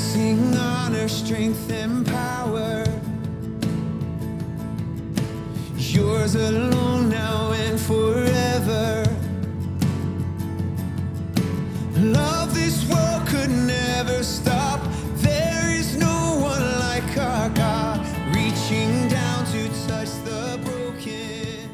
sing honor, strength, and power. Yours alone now and forever. Love this world could never stop. There is no one like our God, reaching down to touch the broken.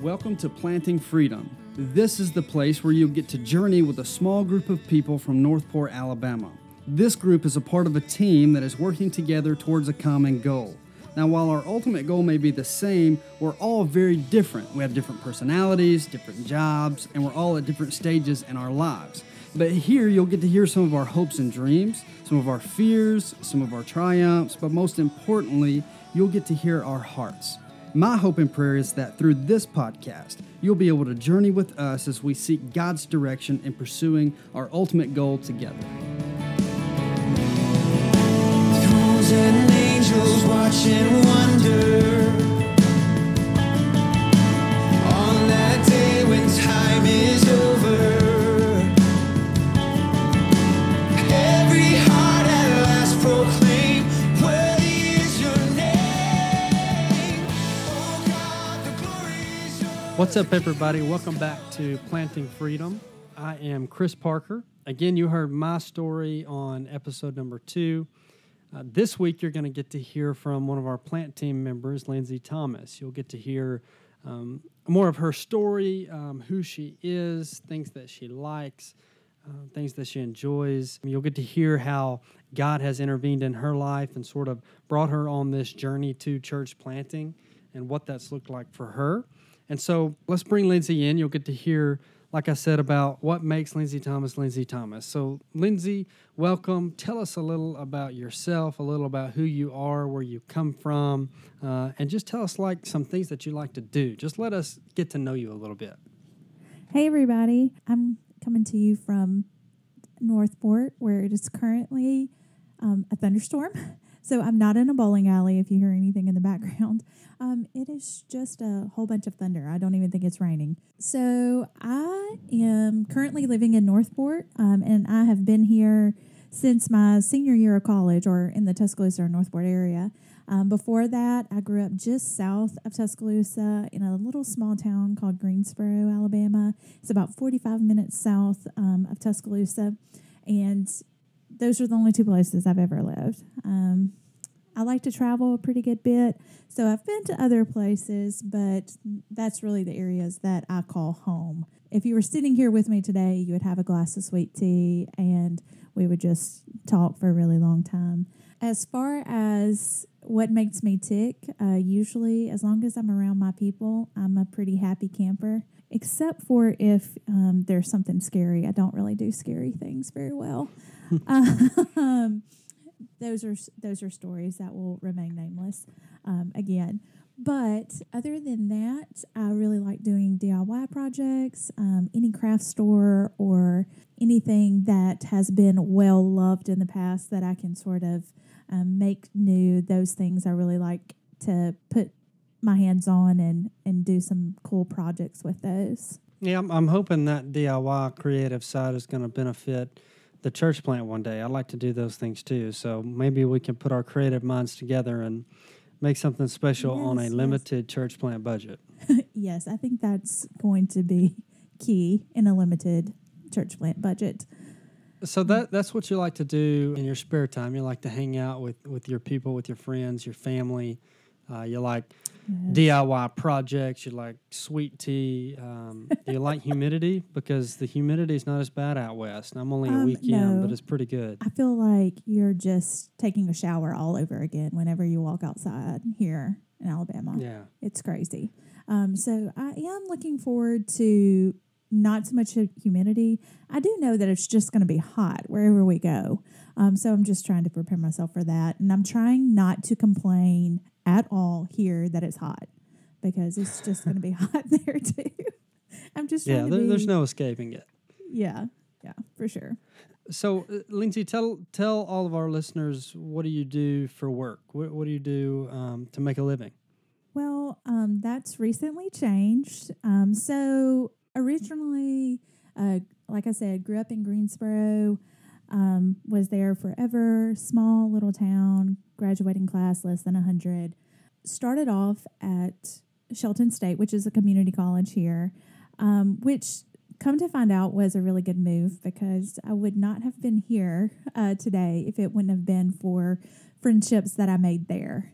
Welcome to Planting Freedom. This is the place where you'll get to journey with a small group of people from Northport, Alabama. This group is a part of a team that is working together towards a common goal. Now, while our ultimate goal may be the same, we're all very different. We have different personalities, different jobs, and we're all at different stages in our lives. But here you'll get to hear some of our hopes and dreams, some of our fears, some of our triumphs, but most importantly, you'll get to hear our hearts. My hope and prayer is that through this podcast, you'll be able to journey with us as we seek God's direction in pursuing our ultimate goal together. Thrones and angels watch and wonder. On that day when time is over, every heart at last proclaim, Worthy is your name. Oh. What's up, everybody? Welcome back to Planting Freedom. I am Chris Parker. Again, you heard my story on episode number two. Uh, this week, you're going to get to hear from one of our plant team members, Lindsey Thomas. You'll get to hear um, more of her story, um, who she is, things that she likes, uh, things that she enjoys. You'll get to hear how God has intervened in her life and sort of brought her on this journey to church planting and what that's looked like for her. And so let's bring Lindsey in. You'll get to hear, like I said, about what makes Lindsey Thomas Lindsey Thomas. So, Lindsey, welcome. Tell us a little about yourself, a little about who you are, where you come from, uh, and just tell us like some things that you like to do. Just let us get to know you a little bit. Hey, everybody. I'm coming to you from Northport, where it is currently um, a thunderstorm. So I'm not in a bowling alley if you hear anything in the background. Um, it is just a whole bunch of thunder. I don't even think it's raining. So I am currently living in Northport, um, and I have been here since my senior year of college or in the Tuscaloosa or Northport area. Um, before that, I grew up just south of Tuscaloosa in a little small town called Greensboro, Alabama. It's about 45 minutes south um, of Tuscaloosa. And those are the only two places I've ever lived. Um, I like to travel a pretty good bit. So I've been to other places, but that's really the areas that I call home. If you were sitting here with me today, you would have a glass of sweet tea and we would just talk for a really long time. As far as what makes me tick, uh, usually as long as I'm around my people, I'm a pretty happy camper. Except for if um, there's something scary, I don't really do scary things very well. um, those are those are stories that will remain nameless um, again. But other than that, I really like doing DIY projects, um, any craft store or anything that has been well loved in the past that I can sort of um, make new. Those things I really like to put my hands on and and do some cool projects with those. Yeah, I'm, I'm hoping that DIY creative side is going to benefit the church plant one day. I like to do those things too. So maybe we can put our creative minds together and make something special on a Yes, yes. limited church plant budget. yes, I think that's going to be key in a limited church plant budget. So that that's what you like to do in your spare time. You like to hang out with with your people, with your friends, your family. Uh, you like DIY projects. You like sweet tea. Um, do you like humidity? Because the humidity is not as bad out west. I'm only a Um, week in, but it's pretty good. I feel like you're just taking a shower all over again whenever you walk outside here in Alabama. Yeah. It's crazy. Um, so I am looking forward to not so much humidity. I do know that it's just going to be hot wherever we go. Um, so I'm just trying to prepare myself for that. And I'm trying not to complain at all here that it's hot because it's just going to be hot there too. I'm just Yeah, there, there's no escaping it. Yeah, yeah, for sure. So, uh, Lindsey, tell tell all of our listeners what do you do for work? What, what do you do um, to make a living? Well, um, that's recently changed. Um, so originally, uh, like I said, grew up in Greensboro. Um, was there forever, small little town, graduating class less than 100. Started off at Shelton State, which is a community college here, um, which come to find out was a really good move because I would not have been here uh, today if it wouldn't have been for friendships that I made there.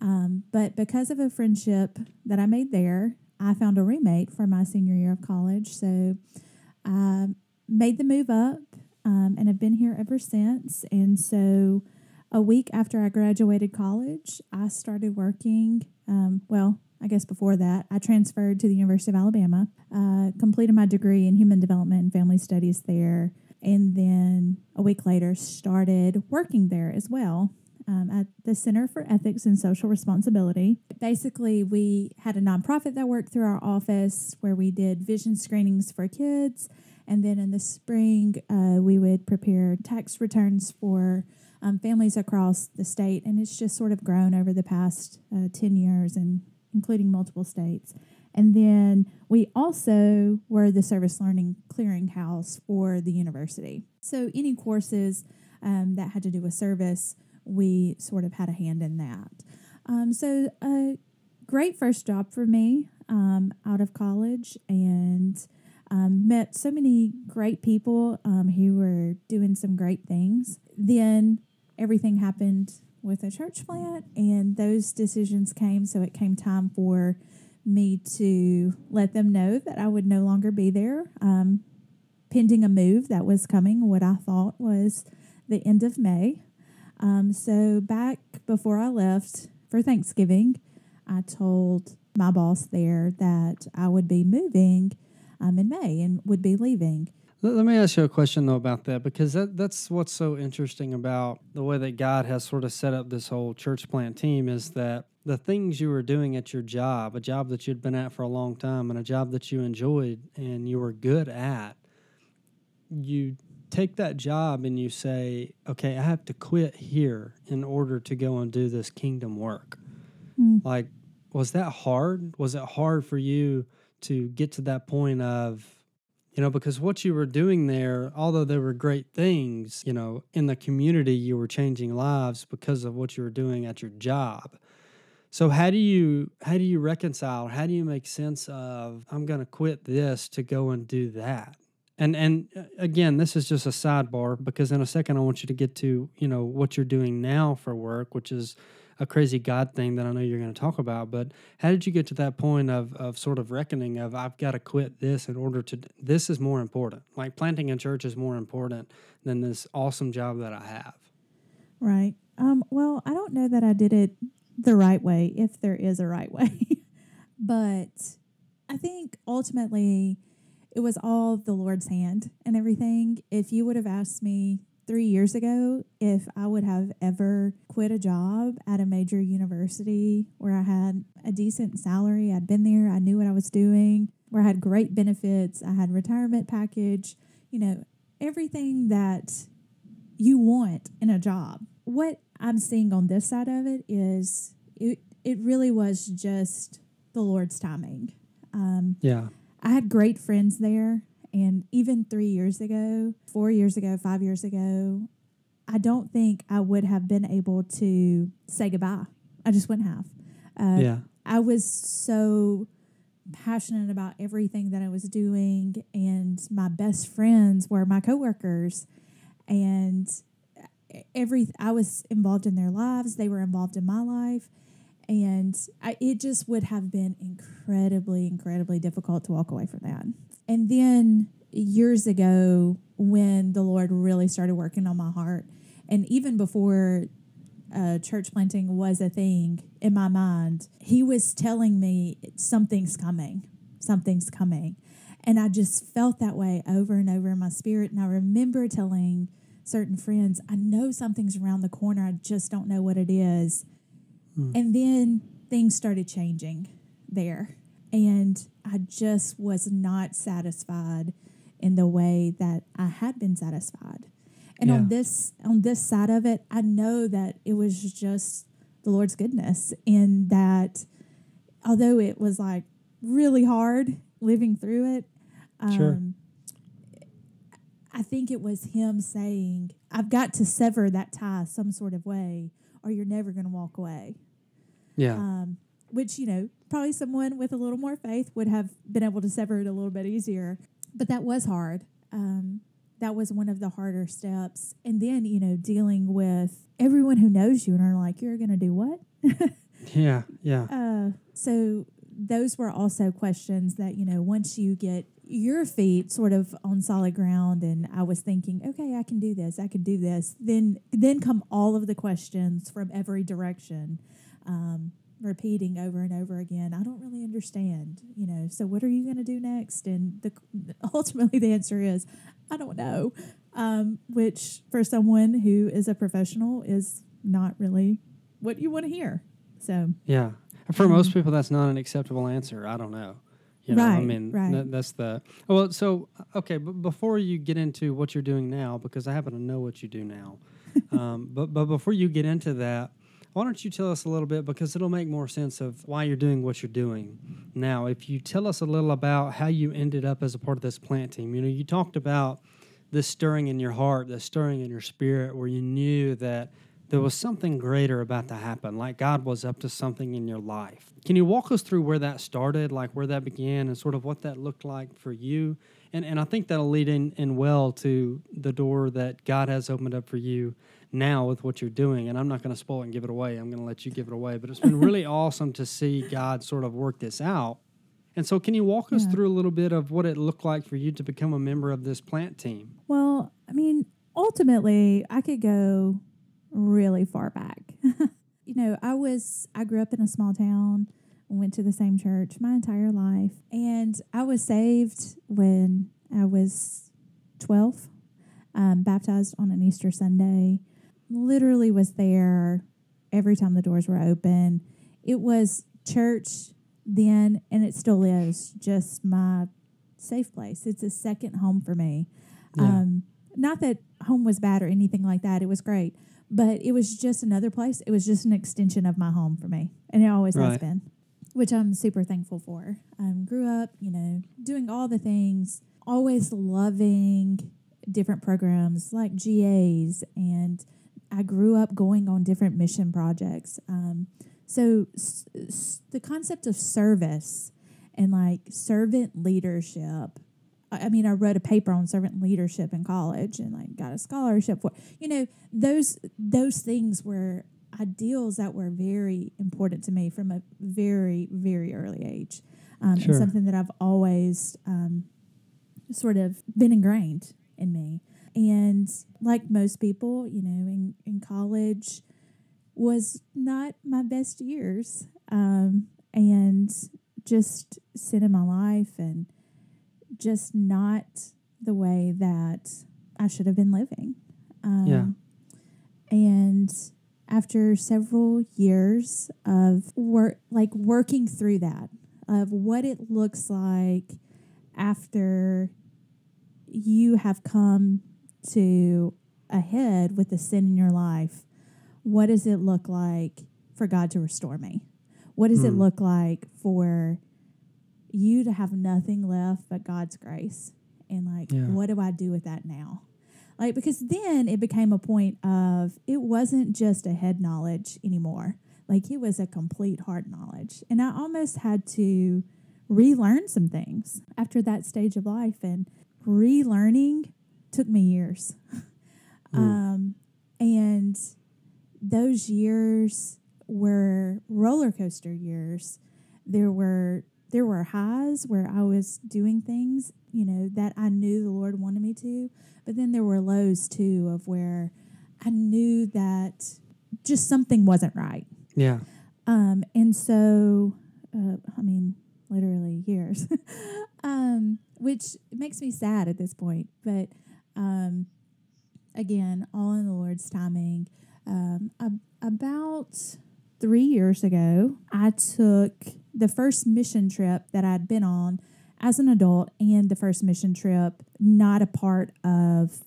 Um, but because of a friendship that I made there, I found a roommate for my senior year of college. So I made the move up um, and have been here ever since. And so a week after I graduated college, I started working. Um, well, I guess before that, I transferred to the University of Alabama, uh, completed my degree in human development and family studies there, and then a week later started working there as well um, at the Center for Ethics and Social Responsibility. Basically, we had a nonprofit that worked through our office where we did vision screenings for kids. And then in the spring, uh, we would prepare tax returns for um, families across the state. And it's just sort of grown over the past uh, 10 years and including multiple states. And then we also were the service learning clearinghouse for the university. So any courses um, that had to do with service, we sort of had a hand in that. Um, so a great first job for me um, out of college and um, met so many great people um, who were doing some great things. Then everything happened with a church plant, and those decisions came. So it came time for me to let them know that I would no longer be there, um, pending a move that was coming, what I thought was the end of May. Um, so back before I left for Thanksgiving, I told my boss there that I would be moving um, in May and would be leaving. Let, me ask you a question though about that because that, that's what's so interesting about the way that God has sort of set up this whole church plant team is that the things you were doing at your job, a job that you'd been at for a long time and a job that you enjoyed and you were good at, you take that job and you say, okay, I have to quit here in order to go and do this kingdom work. Mm. Like, was that hard? Was it hard for you to get to that point of, you know, because what you were doing there, although there were great things, you know, in the community, you were changing lives because of what you were doing at your job. So how do you how do you reconcile? How do you make sense of I'm going to quit this to go and do that? And and uh, again, this is just a sidebar because in a second I want you to get to, you know, what you're doing now for work, which is a crazy God thing that I know you're going to talk about. But how did you get to that point of of sort of reckoning of I've got to quit this in order to this is more important. Like planting a church is more important than this awesome job that I have. Right. Um, well, I don't know that I did it the right way, if there is a right way. but I think ultimately it was all the Lord's hand and everything. If you would have asked me three years ago if I would have ever quit a job at a major university where I had a decent salary, I'd been there, I knew what I was doing, where I had great benefits, I had retirement package, you know, everything that you want in a job. What I'm seeing on this side of it is it, it really was just the Lord's timing. Um, Yeah. I had great friends there. And even three years ago, four years ago, five years ago, I don't think I would have been able to say goodbye. I just wouldn't have. Uh, yeah. I was so passionate about everything that I was doing, and my best friends were my coworkers, and every I was involved in their lives. They were involved in my life, and I, it just would have been incredibly, incredibly difficult to walk away from that. And then years ago, when the Lord really started working on my heart, and even before uh, church planting was a thing in my mind, He was telling me something's coming, something's coming. And I just felt that way over and over in my spirit. And I remember telling certain friends, I know something's around the corner. I just don't know what it is. And then things started changing there. And I just was not satisfied in the way that I had been satisfied. And Yeah. on this on this side of it, I know that it was just the Lord's goodness in that although it was like really hard living through it, Sure. um, I think it was him saying, I've got to sever that tie some sort of way, or you're never going to walk away. Yeah. Um, which, you know, probably someone with a little more faith would have been able to sever it a little bit easier. But that was hard. Um, that was one of the harder steps. And then, you know, dealing with everyone who knows you and are like, you're going to do what? yeah. Yeah. Uh, so those were also questions that you know once you get your feet sort of on solid ground and i was thinking okay i can do this i can do this then then come all of the questions from every direction um, repeating over and over again i don't really understand you know so what are you going to do next and the ultimately the answer is i don't know um, which for someone who is a professional is not really what you want to hear so Yeah. For most people, that's not an acceptable answer. I don't know. You know, I mean, right. that, that's the well. So, okay, but before you get into what you're doing now, because I happen to know what you do now, um, but but before you get into that, why don't you tell us a little bit because it'll make more sense of why you're doing what you're doing now. If you tell us a little about how you ended up as a part of this plant team, you know, you talked about this stirring in your heart, this stirring in your spirit, where you knew that there was something greater about to happen, like God was up to something in your life. Can you walk us through where that started, like where that began, and sort of what that looked like for you? And and I think that'll lead in, in well to the door that God has opened up for you now with what you're doing. And I'm not going to spoil it and give it away. I'm going to let you give it away. But it's been really awesome to see God sort of work this out. And so, can you walk us Yeah. through a little bit of what it looked like for you to become a member of this plant team? Well, I mean, ultimately, I could go really far back. you know, I was, I grew up in a small town, went to the same church my entire life, and I was saved when I was 12, um, baptized on an Easter Sunday. Literally was there every time the doors were open. It was church then, and it still is just my safe place. It's a second home for me. Yeah. Um, not that home was bad or anything like that. It was great, but it was just another place. It was just an extension of my home for me, and it always has been, which I'm super thankful for. Um, grew up, you know, doing all the things, always loving different programs like GAs, and I grew up going on different mission projects. Um, so s- s- the concept of service and like servant leadership I I mean, I wrote a paper on servant leadership in college and like got a scholarship for. You know, those those things were ideals that were very important to me from a very very early age, um, Sure. and something that I've always um, sort of been ingrained in me. And like most people, you know, in in college was not my best years, um, and just sit in my life and just not the way that I should have been living. Um, Yeah. And after several years of work, like working through that, of what it looks like after you have come to a head with the sin in your life, what does it look like for God to restore me? What does it Hmm. look like for you to have nothing left but God's grace? And like, Yeah. what do I do with that now? Like, because then it became a point of it wasn't just a head knowledge anymore. Like, it was a complete heart knowledge. And I almost had to relearn some things after that stage of life. And relearning took me years. Mm. Um, and those years were roller coaster years. There were there were highs where I was doing things, you know, that I knew the Lord wanted me to, but then there were lows too of where I knew that just something wasn't right. Yeah. Um, and so, uh, I mean, literally years, um, which makes me sad at this point. But um, again, all in the Lord's timing. Um, ab- about three years ago, I took the first mission trip that I'd been on as an adult and the first mission trip not a part of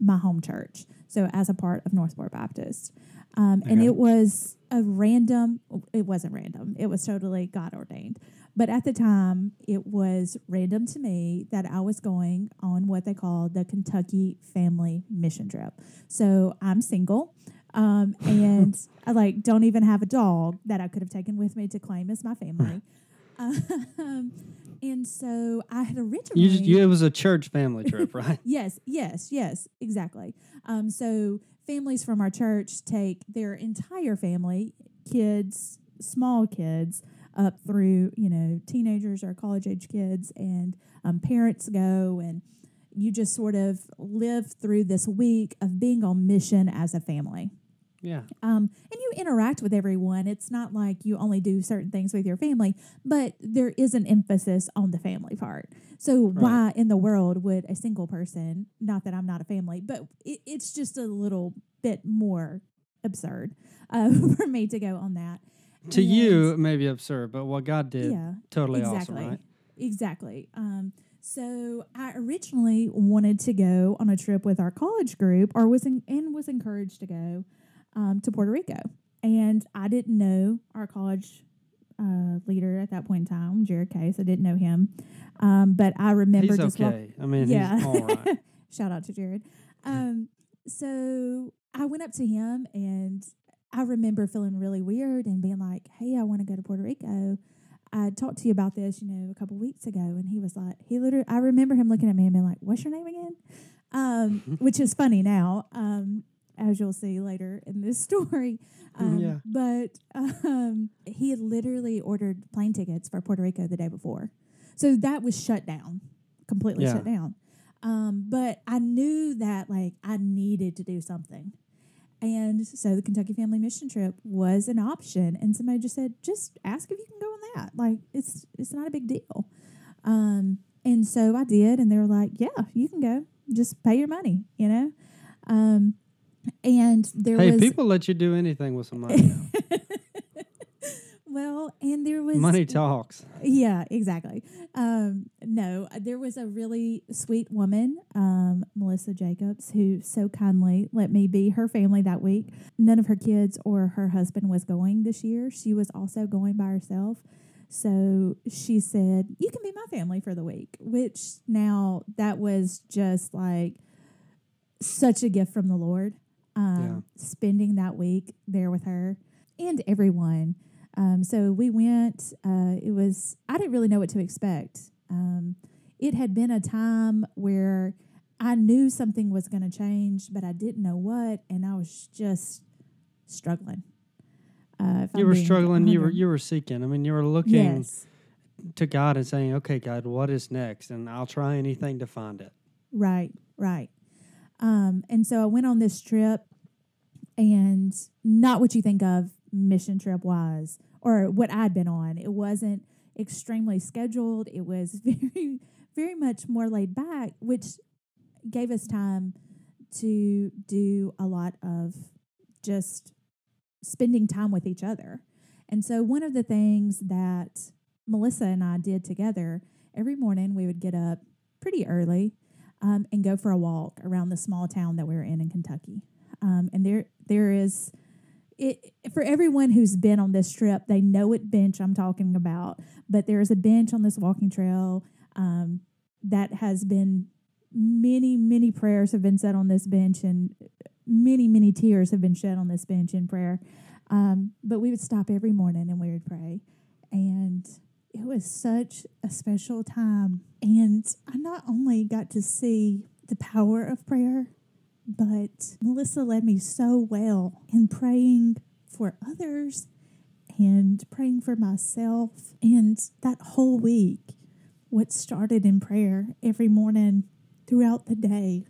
my home church. So, as a part of Northport Baptist. Um, and it was a random, it wasn't random, it was totally God ordained. But at the time, it was random to me that I was going on what they call the Kentucky Family Mission Trip. So I'm single. Um, and I like don't even have a dog that I could have taken with me to claim as my family. um, and so I had originally You, just, you, it was a church family trip, right? Yes, yes, yes, exactly. Um, so families from our church take their entire family, kids, small kids, up through you know teenagers or college age kids, and um, parents go, and you just sort of live through this week of being on mission as a family. yeah. Um, and you interact with everyone. It's not like you only do certain things with your family, but there is an emphasis on the family part. So why in the world would a single person? Not that I'm not a family, but it, it's just a little bit more absurd uh, for me to go on that. To And- you, it may be absurd, but what God did, yeah, totally exactly, awesome, right? exactly. Um, so I originally wanted to go on a trip with our college group, or was in, and was encouraged to go um, to Puerto Rico, and I didn't know our college uh, leader at that point in time, Jared Case. I didn't know him, um, but I remember He's just walk- I mean, yeah. he's all right. Shout out to Jared. Um, so I went up to him and I remember feeling really weird and being like, Hey, I want to go to Puerto Rico. I talked to you about this, you know, a couple weeks ago. And he was like, he literally, I remember him looking at me and being like, what's your name again? Um, which is funny now, um, as you'll see later in this story. Um, Yeah. But um, he had literally ordered plane tickets for Puerto Rico the day before. So that was shut down, completely Yeah. shut down. Um, but I knew that like I needed to do something. And so the Kentucky Family Mission Trip was an option. And somebody just said, just ask if you can go on that. Like it's it's not a big deal. Um, and so I did, and they were like, Yeah, you can go. Just pay your money, you know? Um, and there was hey, was people let you do anything with some money. now. Well, and there was money talks. Yeah, exactly. Um, no, there was a really sweet woman, um, Melissa Jacobs, who so kindly let me be her family that week. None of her kids or her husband was going this year. She was also going by herself. So she said, You can be my family for the week, which now that was just like such a gift from the Lord. Um, Spending that week there with her and everyone. Um, so we went. Uh, it was I didn't really know what to expect. Um, it had been a time where I knew something was going to change, but I didn't know what, and I was just struggling. Uh, You I'm were struggling. You were you were seeking. I mean, you were looking Yes, to God and saying, "Okay, God, what is next?" And I'll try anything to find it. right, right. Um, and so I went on this trip, and not what you think of mission trip was or what I'd been on. It wasn't extremely scheduled. It was very, very much more laid back, which gave us time to do a lot of just spending time with each other. And so, one of the things that Melissa and I did together every morning, we would get up pretty early um, and go for a walk around the small town that we were in in Kentucky. Um, and there, there is it for everyone who's been on this trip, they know what bench I'm talking about. But there is a bench on this walking trail um, that has been many, many prayers have been said on this bench, and many, many tears have been shed on this bench in prayer. Um, but we would stop every morning and we would pray, and it was such a special time. And I not only got to see the power of prayer, but Melissa led me so well in praying for others and praying for myself. And that whole week, what started in prayer every morning throughout the day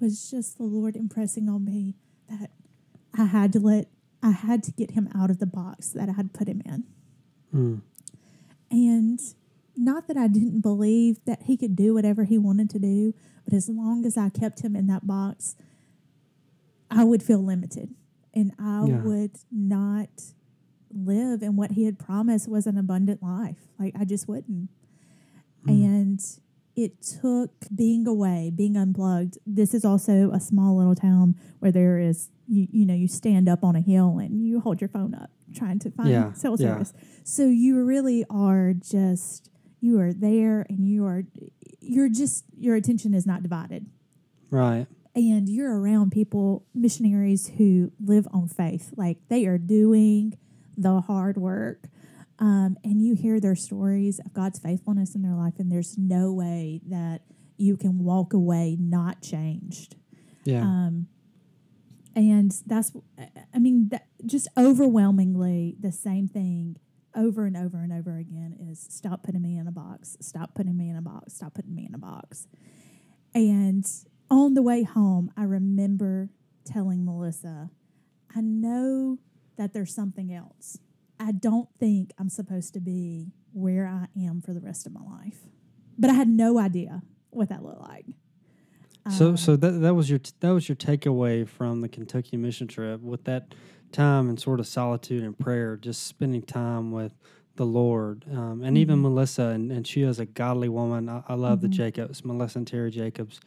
was just the Lord impressing on me that I had to let, I had to get him out of the box that I had put him in. Mm. And not that I didn't believe that he could do whatever he wanted to do, but as long as I kept him in that box, I would feel limited and I Yeah. would not live in what he had promised was an abundant life. Like I just wouldn't. Hmm. And it took being away, being unplugged. This is also a small little town where there is you you know you stand up on a hill and you hold your phone up trying to find Yeah, cell yeah. service. So you really are just you are there and you are you're just your attention is not divided Right. And you're around people missionaries who live on faith. Like they are doing the hard work. Um, and you hear their stories of god's faithfulness in their life and there's no way that you can walk away not changed. Yeah. um, and that's i mean that just overwhelmingly the same thing over and over and over again is stop putting me in a box stop putting me in a box stop putting me in a box. And on the way home i remember telling melissa i know that there's something else i don't think i'm supposed to be where i am for the rest of my life but i had no idea what that looked like So, Um, so that that was your t- that was your takeaway from the Kentucky mission trip with that time and sort of solitude and prayer, just spending time with the Lord, um, and even Mhm. Melissa, and, and she is a godly woman. I, I love the Mhm. Jacobs, Melissa and Terry Jacobs,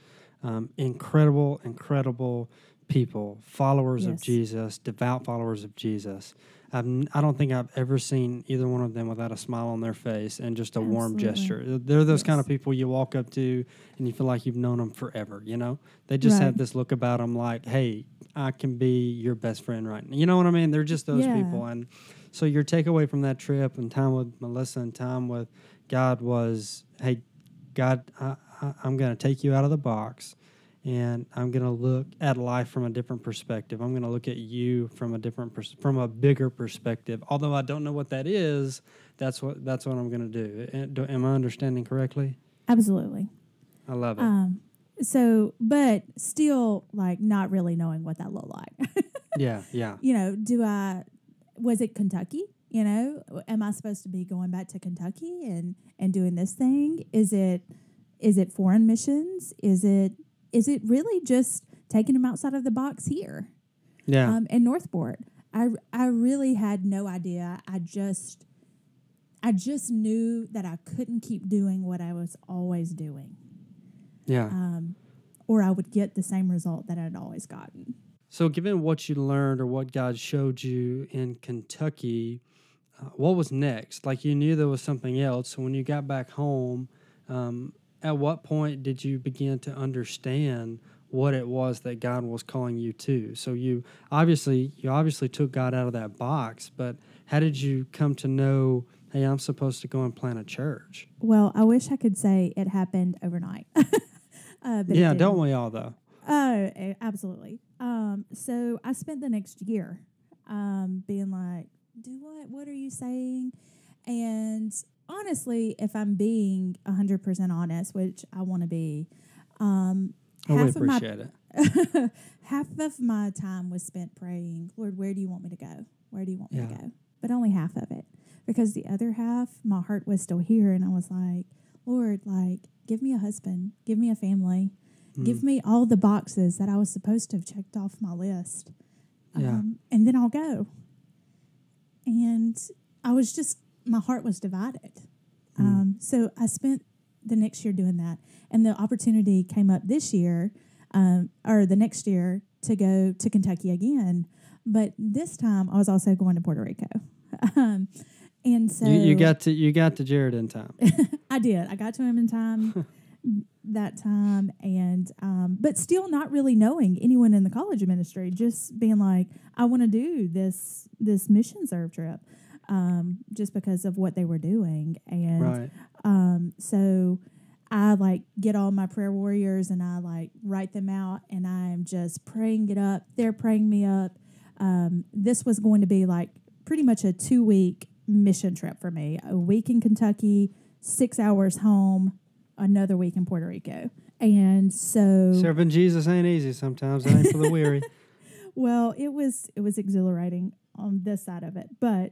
um, incredible, incredible people, followers of Jesus, devout followers of Jesus. I've, I don't think I've ever seen either one of them without a smile on their face and just a warm gesture. They're those kind of people you walk up to and you feel like you've known them forever. You know, they just have this look about them like, "Hey, I can be your best friend right now." You know what I mean? They're just those Yeah. people. And so your takeaway from that trip and time with Melissa and time with God was, "Hey, God, I, I, I'm going to take you out of the box." And I'm going to look at life from a different perspective. I'm going to look at you from a different, pers- from a bigger perspective. Although I don't know what that is, that's what that's what I'm going to do. Do. Am I understanding correctly? absolutely I love it. Um, so, but still, like, not really knowing what that looked like. yeah, yeah. you know, do I, was it Kentucky? You know, am I supposed to be going back to Kentucky and, and doing this thing? Is it, is it foreign missions? Is it, is it really just taking them outside of the box here? Yeah. um, in Northport. I I really had no idea. I just I just knew that I couldn't keep doing what I was always doing, yeah. um, or I would get the same result that I'd always gotten. So, given what you learned or what God showed you in Kentucky, uh, what was next? Like you knew there was something else. So, when you got back home, um, at what point did you begin to understand what it was that God was calling you to? So, you obviously you obviously took God out of that box, but how did you come to know? Hey, I'm supposed to go and plant a church. Well, I wish I could say it happened overnight. uh, yeah, don't we all though? Oh, eh, absolutely. Um, so I spent the next year um, being like, do what? What are you saying? And honestly, if I'm being 100% honest, which I want to be, um, Oh, we half of my it. half of my time was spent praying, Lord, where do you want me to go? Where do you want me Yeah. to go? But only half of it. Because the other half, my heart was still here. And I was like, Lord, like, give me a husband, give me a family, Mm. give me all the boxes that I was supposed to have checked off my list. Yeah. Um, and then I'll go. And I was just, my heart was divided. Mm. Um, so I spent the next year doing that. And the opportunity came up this year, um, or the next year, to go to Kentucky again. But this time I was also going to Puerto Rico. um, and so you, you got to you got to Jared in time. I did. I got to him in time that time, and um, but still not really knowing anyone in the college ministry. Just being like, I want to do this this mission serve trip, um, just because of what they were doing, and right. um, so I like get all my prayer warriors and I like write them out, and I'm just praying it up. They're praying me up. Um, this was going to be like pretty much a two week mission trip for me. A week in Kentucky, six hours home, another week in Puerto Rico. And so, Serving Jesus ain't easy sometimes. It ain't for the weary. well, it was it was exhilarating on this side of it, but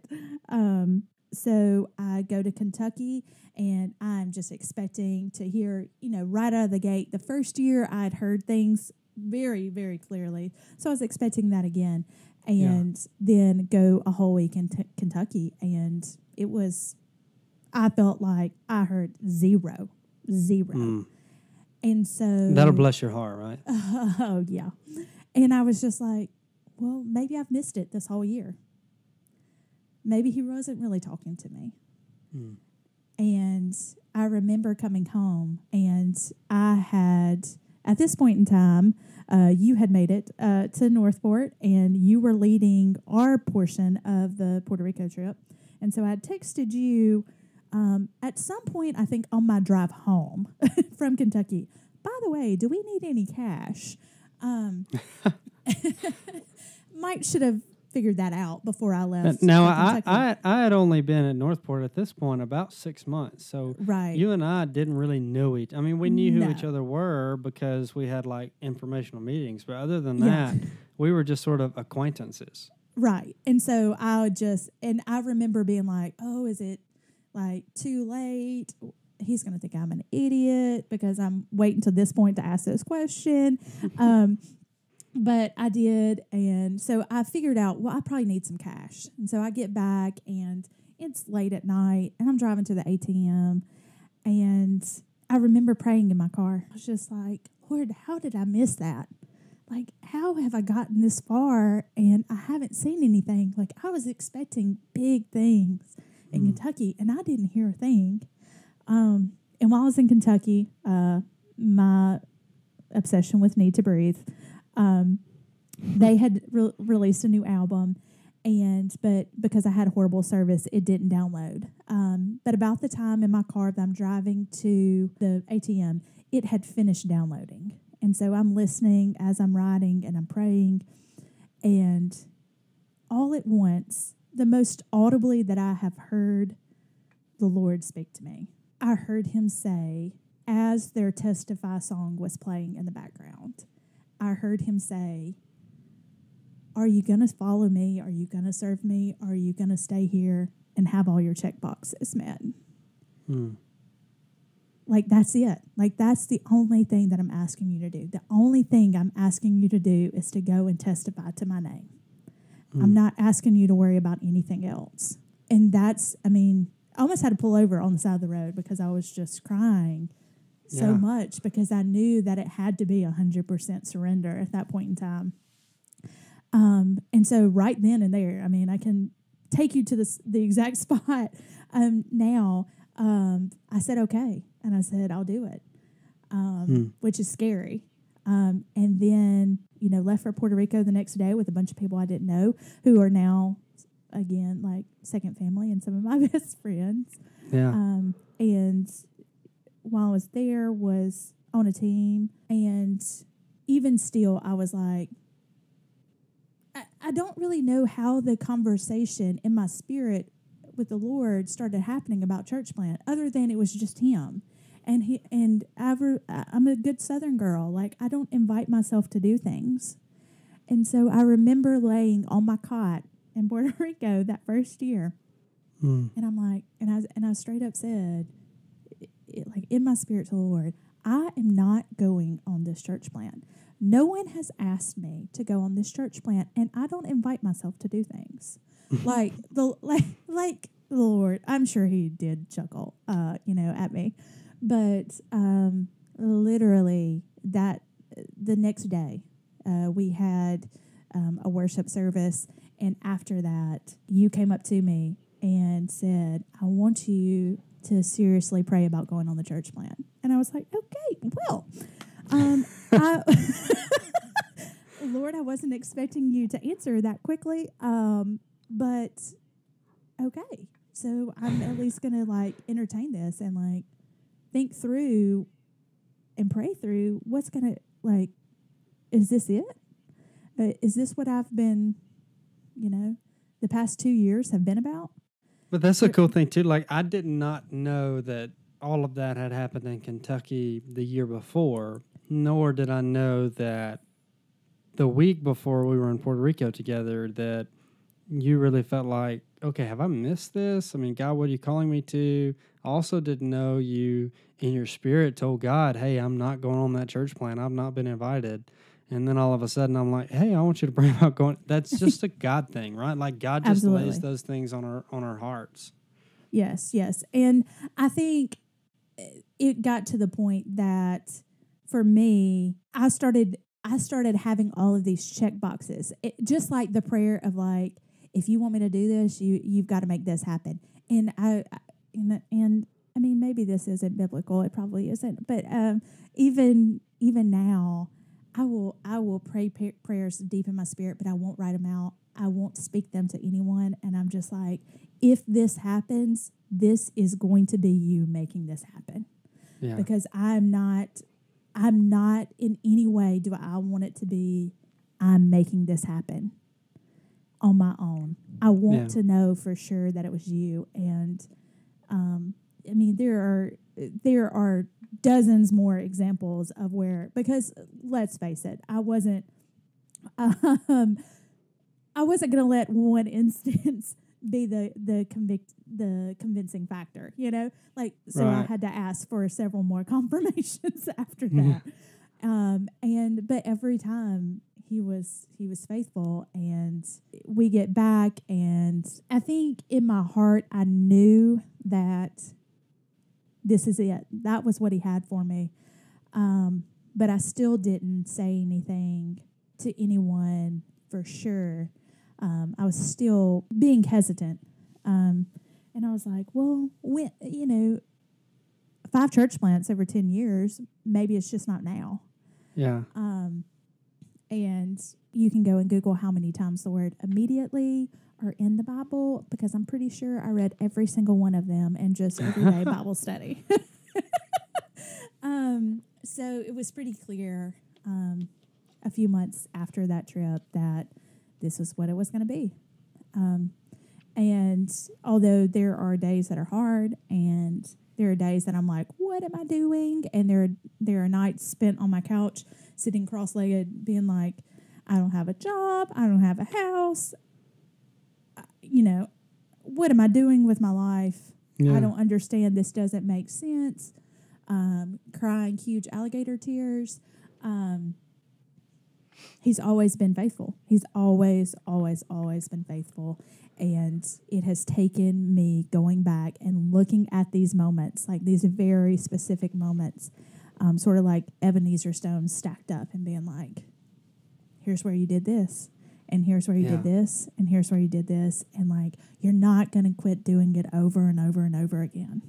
um, so I go to Kentucky and I'm just expecting to hear, you know, right out of the gate. The first year I'd heard things very, very clearly, so I was expecting that again, and then go a whole week in t- Kentucky, and it was, I felt like I heard zero, zero. Mm. And so That'll bless your heart, right? oh yeah. And I was just like, well, maybe I've missed it this whole year. Maybe he wasn't really talking to me. Hmm. And I remember coming home and I had at this point in time, uh, you had made it uh, to Northport and you were leading our portion of the Puerto Rico trip. And so I had texted you um, at some point, I think on my drive home from Kentucky. By the way, do we need any cash? Um, Mike should have figured that out before I left. now I, I I had only been at Northport at this point about six months, so right. you and I didn't really know each. I mean, we knew who No. each other were because we had like informational meetings, but other than Yeah. that, we were just sort of acquaintances. Right. And so I would just, and I remember being like, oh, is it like too late? He's going to think I'm an idiot because I'm waiting to this point to ask this question. um, but I did. And so I figured out, well, I probably need some cash. And so I get back and it's late at night and I'm driving to the ATM. And I remember praying in my car. I was just like, Lord, how did I miss that? like how have i gotten this far and i haven't seen anything like i was expecting big things in kentucky and i didn't hear a thing um, and while i was in kentucky uh, my obsession with need to breathe um, they had re- released a new album and but because i had horrible service it didn't download. Um, but about the time in my car that i'm driving to the atm it had finished downloading. And so i'm listening as i'm riding and i'm praying. And all at once the most audibly that i have heard the lord speak to me. I heard him say as their testify song was playing in the background i heard him say are you going to follow me? Are you going to serve me? Are you going to stay here and have all your check boxes met? Hmm. Like, that's it. Like, that's the only thing that I'm asking you to do. The only thing I'm asking you to do is to go and testify to my name. I'm not asking you to worry about anything else. And that's, I mean, I almost had to pull over on the side of the road because I was just crying so Yeah. much because I knew that it had to be 100% surrender at that point in time. Um, and so right then and there, I mean, I can take you to this the exact spot um, now. Um, I said okay, and I said I'll do it, um, Hmm. which is scary. Um, and then you know left for Puerto Rico the next day with a bunch of people I didn't know who are now again like second family and some of my best friends. Yeah. Um, and while I was there, was on a team, and even still, I was like, I, I don't really know how the conversation in my spirit with the Lord started happening about church plant, other than it was just Him. And he and I re, I- I'm a good Southern girl. Like I don't invite myself to do things, and so I remember laying on my cot in Puerto Rico that first year, Hmm. and I'm like, and I and I straight up said, it, like in my spirit to the Lord, I am not going on this church plant. No one has asked me to go on this church plant, and I don't invite myself to do things. like the like like the Lord, I'm sure He did chuckle, uh, you know, at me, but um, literally that the next day, uh, we had um, a worship service, and after that, you came up to me and said, "I want you to seriously pray about going on the church plan." And I was like, "Okay, well." Um, I, Lord, I wasn't expecting you to answer that quickly, um, but okay. So I'm at least gonna like entertain this and like think through and pray through what's gonna like. Is this it? Uh, is this what I've been, you know, the past two years have been about? But that's a cool thing too. Like I did not know that all of that had happened in Kentucky the year before, nor did I know that the week before we were in Puerto Rico together that you really felt like, okay, have I missed this? I mean, God, what are you calling me to? I also didn't know you in your spirit told God, hey, I'm not going on that church plan. I've not been invited. And then all of a sudden, I'm like, "Hey, I want you to pray about going." That's just a God thing, right? Like God just lays those things on our on our hearts. Yes, yes. And I think it got to the point that for me, I started I started having all of these check boxes. It, just like the prayer of like, if you want me to do this, you you've got to make this happen. And I and, and I mean maybe this isn't biblical. It probably isn't. But um, even even now, I will I will pray prayers deep in my spirit, but I won't write them out. I won't speak them to anyone. And I'm just like, if this happens, this is going to be you making this happen Yeah. because I'm not I'm not in any way do I want it to be I'm making this happen on my own. I want Yeah. to know for sure that it was you and um I mean there are there are dozens more examples of where because let's face it, I wasn't um I wasn't going to let one instance be the the convict the convincing factor, you know? Like so I had to ask for several more confirmations after Mhm. that. Um and but every time he was he was faithful and we get back and I think in my heart I knew that this is it. That was what he had for me. Um but I still didn't say anything to anyone for sure. Um, I was still being hesitant. Um, and I was like, well, when, you know, five church plants over 10 years, maybe it's just not now. Yeah. Um, and you can go and Google how many times the word immediately are in the Bible because I'm pretty sure I read every single one of them in just everyday Bible study. um, so it was pretty clear um, a few months after that trip that this was what it was going to be. Um, and although there are days that are hard and there are days that I'm like, what am I doing? And there are, there are nights spent on my couch sitting cross-legged being like, I don't have a job, I don't have a house. You know, what am I doing with my life? Yeah. I don't understand. This doesn't make sense. Um, crying huge alligator tears. Um, he's always been faithful. He's always, always, always been faithful. And it has taken me going back and looking at these moments, like these very specific moments, um, sort of like Ebenezer stones stacked up and being like, here's where you did this. And here's where you did this, and here's where you did this, and like you're not going to quit doing it over and over and over again.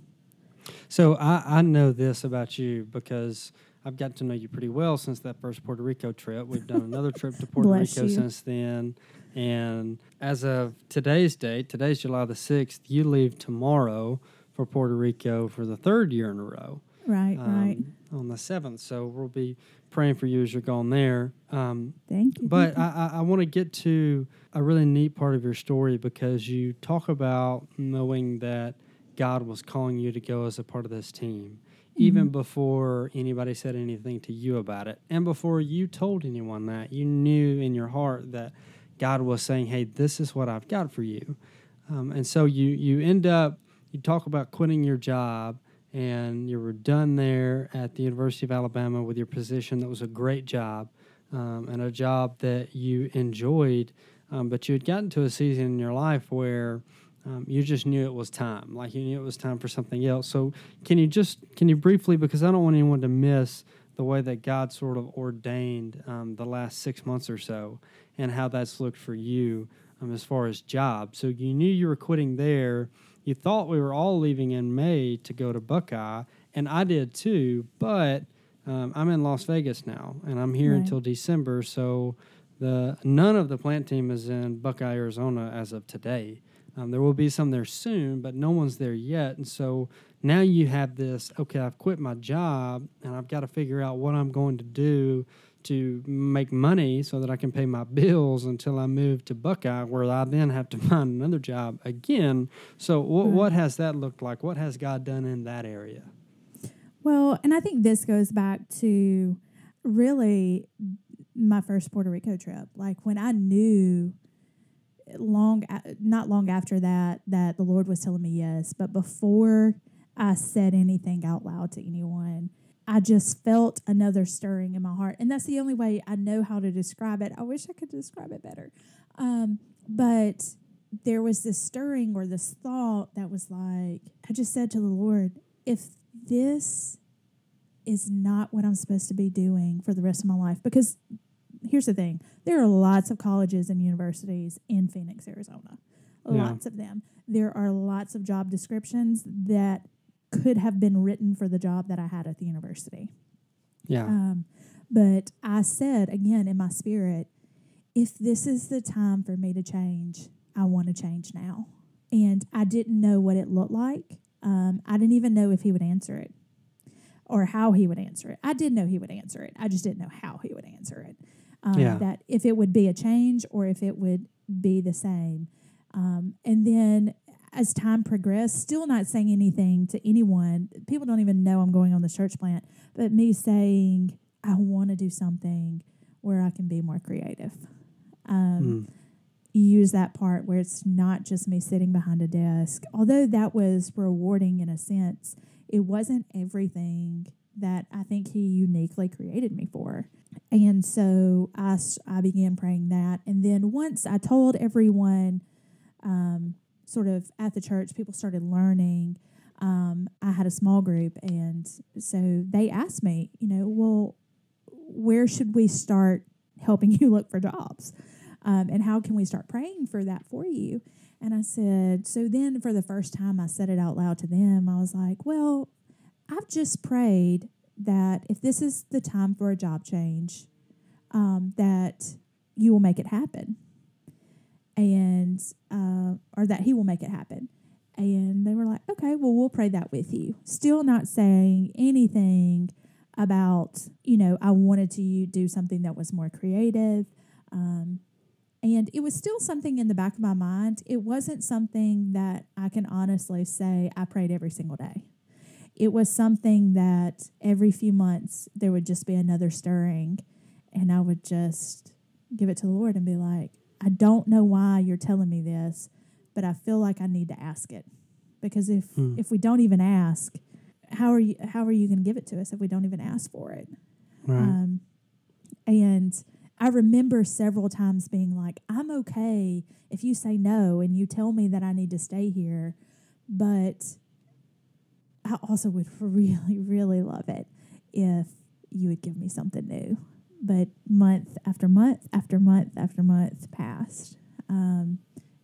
So I, I know this about you because I've got to know you pretty well since that first Puerto Rico trip. We've done another trip to Puerto Rico you. since then. And as of today's date, today's July the 6th, you leave tomorrow for Puerto Rico for the third year in a row. Right, right. Um, On the 7th. So we'll be praying for you as you're going there. Um, Thank you. but I, I, I want to get to a really neat part of your story because you talk about knowing that God was calling you to go as a part of this team, even before anybody said anything to you about it. And before you told anyone that, you knew in your heart that God was saying, hey, this is what I've got for you. Um, and so you, you end up, you talk about quitting your job and you were done there at the University of Alabama with your position that was a great job um, and a job that you enjoyed, um, but you had gotten to a season in your life where um, you just knew it was time, like you knew it was time for something else. So, can you just can you briefly, because I don't want anyone to miss the way that God sort of ordained um, the last six months or so, and how that's looked for you um, as far as job. So you knew you were quitting there. You thought we were all leaving in May to go to Buckeye, and I did too, but um, I'm in Las Vegas now, and I'm here Right. until December. So the none of the plant team is in Buckeye, Arizona, as of today. Um, there will be some there soon, but no one's there yet. And so now you have this. Okay, I've quit my job, and I've got to figure out what I'm going to do to make money so that I can pay my bills until I move to Buckeye, where I then have to find another job again. So, wh- Right. what has that looked like? What has God done in that area? Well, and I think this goes back to really my first Puerto Rico trip. Like when I knew long, not long after that, that the Lord was telling me yes, but before I said anything out loud to anyone, I just felt another stirring in my heart. And that's the only way I know how to describe it. I wish I could describe it better. Um, but there was this stirring or this thought that was like, I just said to the Lord, if this is not what I'm supposed to be doing for the rest of my life. Because here's the thing there are lots of colleges and universities in Phoenix, Arizona, Yeah. lots of them. There are lots of job descriptions that could have been written for the job that I had at the university. Yeah. Um, but I said again in my spirit, if this is the time for me to change, I want to change now. And I didn't know what it looked like. Um, I didn't even know if he would answer it or how he would answer it. I did know he would answer it. I just didn't know how he would answer it. Um, Yeah. That if it would be a change or if it would be the same. Um, and then as time progressed, still not saying anything to anyone. People don't even know I'm going on the church plant, but me saying, I want to do something where I can be more creative. Um, Mm. Use that part where it's not just me sitting behind a desk. Although that was rewarding in a sense, it wasn't everything that I think he uniquely created me for. And so I, I began praying that. And then once I told everyone, um, sort of at the church, people started learning. Um, I had a small group, and so they asked me, you know, well, where should we start helping you look for jobs? Um, and how can we start praying for that for you? And I said, so then for the first time, I said it out loud to them. I was like, well, I've just prayed that if this is the time for a job change, um, that you will make it happen and uh, or that he will make it happen. And they were like, okay, well, we'll pray that with you. Still not saying anything about, you know, I wanted to do something that was more creative. Um, and it was still something in the back of my mind. It wasn't something that I can honestly say I prayed every single day. It was something that every few months there would just be another stirring, and I would just give it to the Lord and be like, I don't know why you're telling me this, but I feel like I need to ask it. Because if Hmm. if we don't even ask, how are you how are you going to give it to us if we don't even ask for it? Right. Um, and I remember several times being like, I'm okay if you say no and you tell me that I need to stay here, but I also would really, really love it if you would give me something new. But month after month after month after month passed. Um,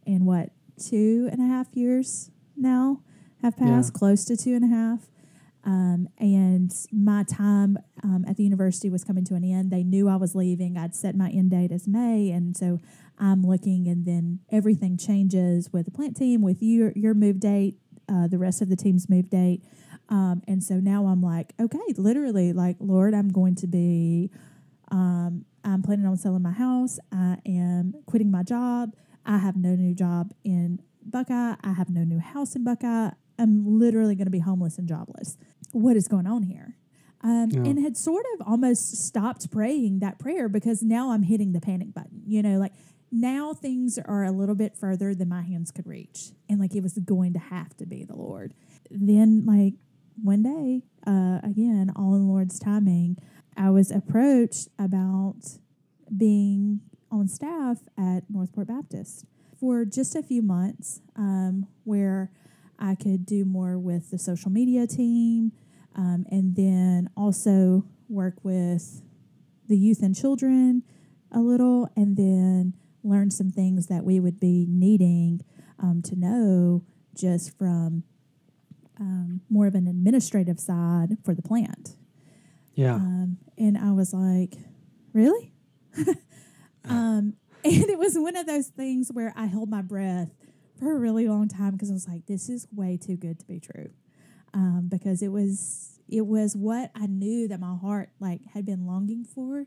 and what, two and a half years now have Yeah. passed, close to two and a half. Um, and my time um, at the university was coming to an end. They knew I was leaving. I'd set my end date as May, and so I'm looking, and then everything changes with the plant team, with your your move date, uh, the rest of the team's move date, um, and so now I'm like, okay, literally, like Lord, I'm going to be, um, I'm planning on selling my house. I am quitting my job. I have no new job in Buckeye. I have no new house in Buckeye. I'm literally going to be homeless and jobless. What is going on here? Um, Yeah. And had sort of almost stopped praying that prayer because now I'm hitting the panic button. You know, like now things are a little bit further than my hands could reach. And like it was going to have to be the Lord. Then, like one day, uh, again, all in the Lord's timing, I was approached about being on staff at Northport Baptist for just a few months, um, where I could do more with the social media team, um, and then also work with the youth and children a little, and then learn some things that we would be needing um, to know just from um, more of an administrative side for the plant. Yeah. Um, and I was like, really? um, and it was one of those things where I held my breath for a really long time because I was like, this is way too good to be true. Um, because it was it was what I knew that my heart like had been longing for,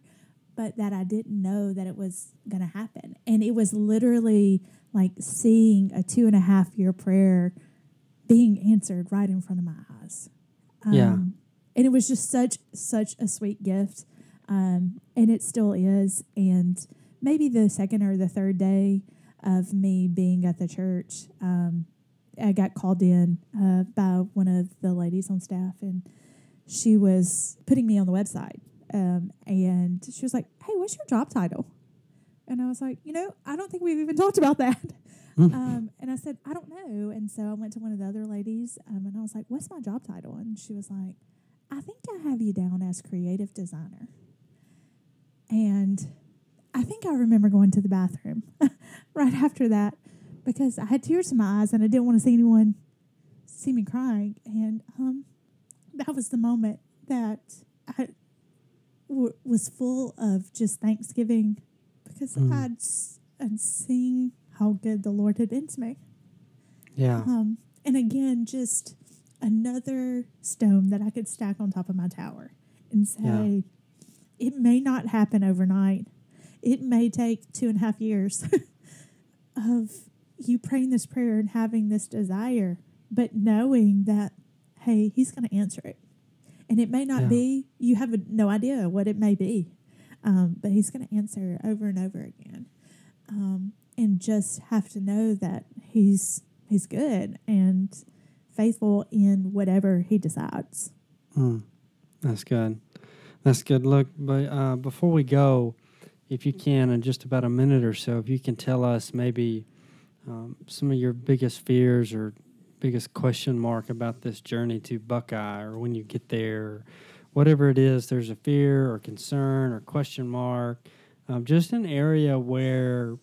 but that I didn't know that it was gonna happen. And it was literally like seeing a two and a half year prayer being answered right in front of my eyes. Yeah. And it was just such such a sweet gift. Um, and it still is. And maybe the second or the third day of me being at the church um, i got called in uh, by one of the ladies on staff and she was putting me on the website. Um, and she was like hey what's your job title? And i was like you know i don't think we've even talked about that. Um, and I said, I don't know. And so I went to one of the other ladies um, and I was like, What's my job title? And she was like, I think I have you down as creative designer. And I think I remember going to the bathroom right after that because I had tears in my eyes and I didn't want to see anyone see me crying. And um, that was the moment that I w- was full of just thanksgiving because Mm. I'd, s- I'd seen how good the Lord had been to me. Yeah. Um, and again, just another stone that I could stack on top of my tower and say, it may not happen overnight. It may take two and a half years of you praying this prayer and having this desire, but knowing that, hey, he's going to answer it. And it may not Yeah. be, you have a, no idea what it may be, um, but he's going to answer over and over again. Um, and just have to know that he's he's good and faithful in whatever he decides. Mm, that's good. That's good. Look, but uh, before we go, if you can, in just about a minute or so, if you can tell us maybe um, some of your biggest fears or biggest question mark about this journey to Buckeye, or when you get there, whatever it is, there's a fear or concern or question mark, um, just an area where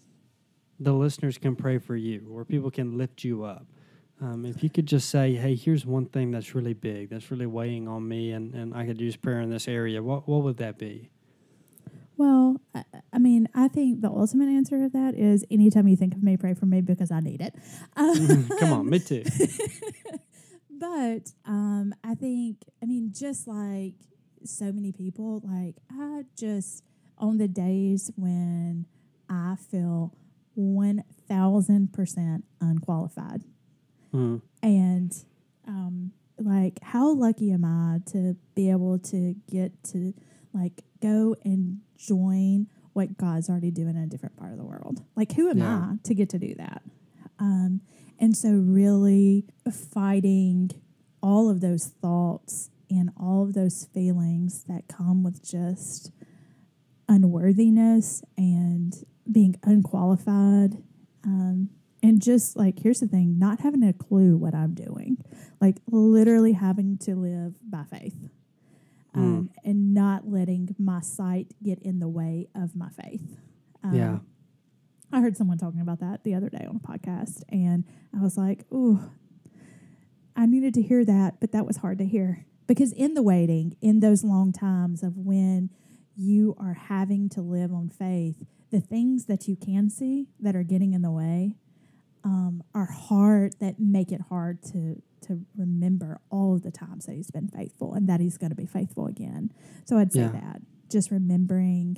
the listeners can pray for you, or people can lift you up. Um, if you could just say, "Hey, here's one thing that's really big, that's really weighing on me, and, and I could use prayer in this area," what what would that be? Well, I, I mean, I think the ultimate answer of that is anytime you think of me, pray for me because I need it. Come on, me too. But um, I think, I mean, just like so many people, like I just, on the days when I feel 1000% unqualified, Mm, and um, like how lucky am i to be able to get to like go and join what god's already doing in a different part of the world? Like who am Yeah. i to get to do that? Um, and so really fighting all of those thoughts and all of those feelings that come with just unworthiness and being unqualified um, and just like here's the thing not having a clue what i'm doing like literally having to live by faith um, and not letting my sight get in the way of my faith. Um, Yeah. i heard someone talking about that the other day on a podcast and i was like ooh i needed to hear that but that was hard to hear. Because in the waiting in those long times of when you are having to live on faith the things that you can see that are getting in the way um, are hard that make it hard to to remember all of the times that he's been faithful and that he's going to be faithful again. So I'd say Yeah. that just remembering,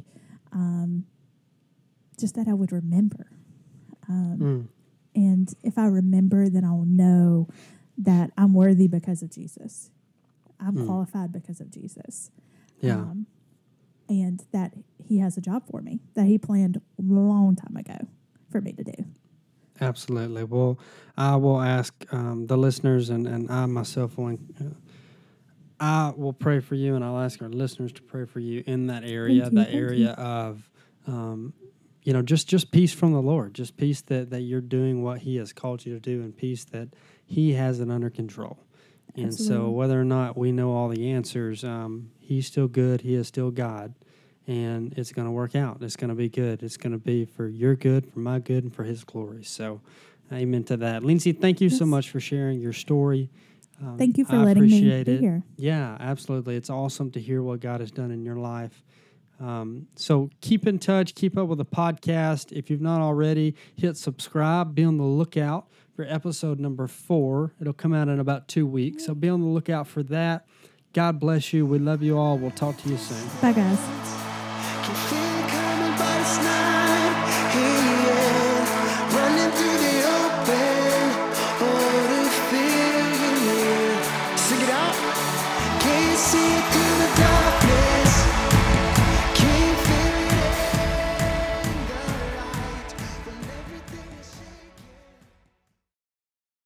um, just that I would remember, um, mm, and if I remember, then I'll know that I'm worthy because of Jesus. I'm Mm. qualified because of Jesus. yeah. Um, and that he has a job for me that he planned a long time ago for me to do. Absolutely. Well, I will ask um, the listeners, and, and I myself will. Uh, I will pray for you, and I'll ask our listeners to pray for you in that area, that thank you. area of, um, you know, just just peace from the Lord, just peace that that you're doing what He has called you to do, and peace that He has it under control. And so, whether or not we know all the answers, um, He's still good. He is still God, and it's going to work out. It's going to be good. It's going to be for your good, for my good, and for His glory. So, amen to that. Lindsey, thank you so much for sharing your story. Um, Thank you for I letting me appreciate be it. here. Yeah, absolutely. It's awesome to hear what God has done in your life. Um, so keep in touch, keep up with the podcast. If you've not already, hit subscribe. Be on the lookout for episode number four. It'll come out in about two weeks. So be on the lookout for that. God bless you. We love you all. We'll talk to you soon. Bye, guys. Can feel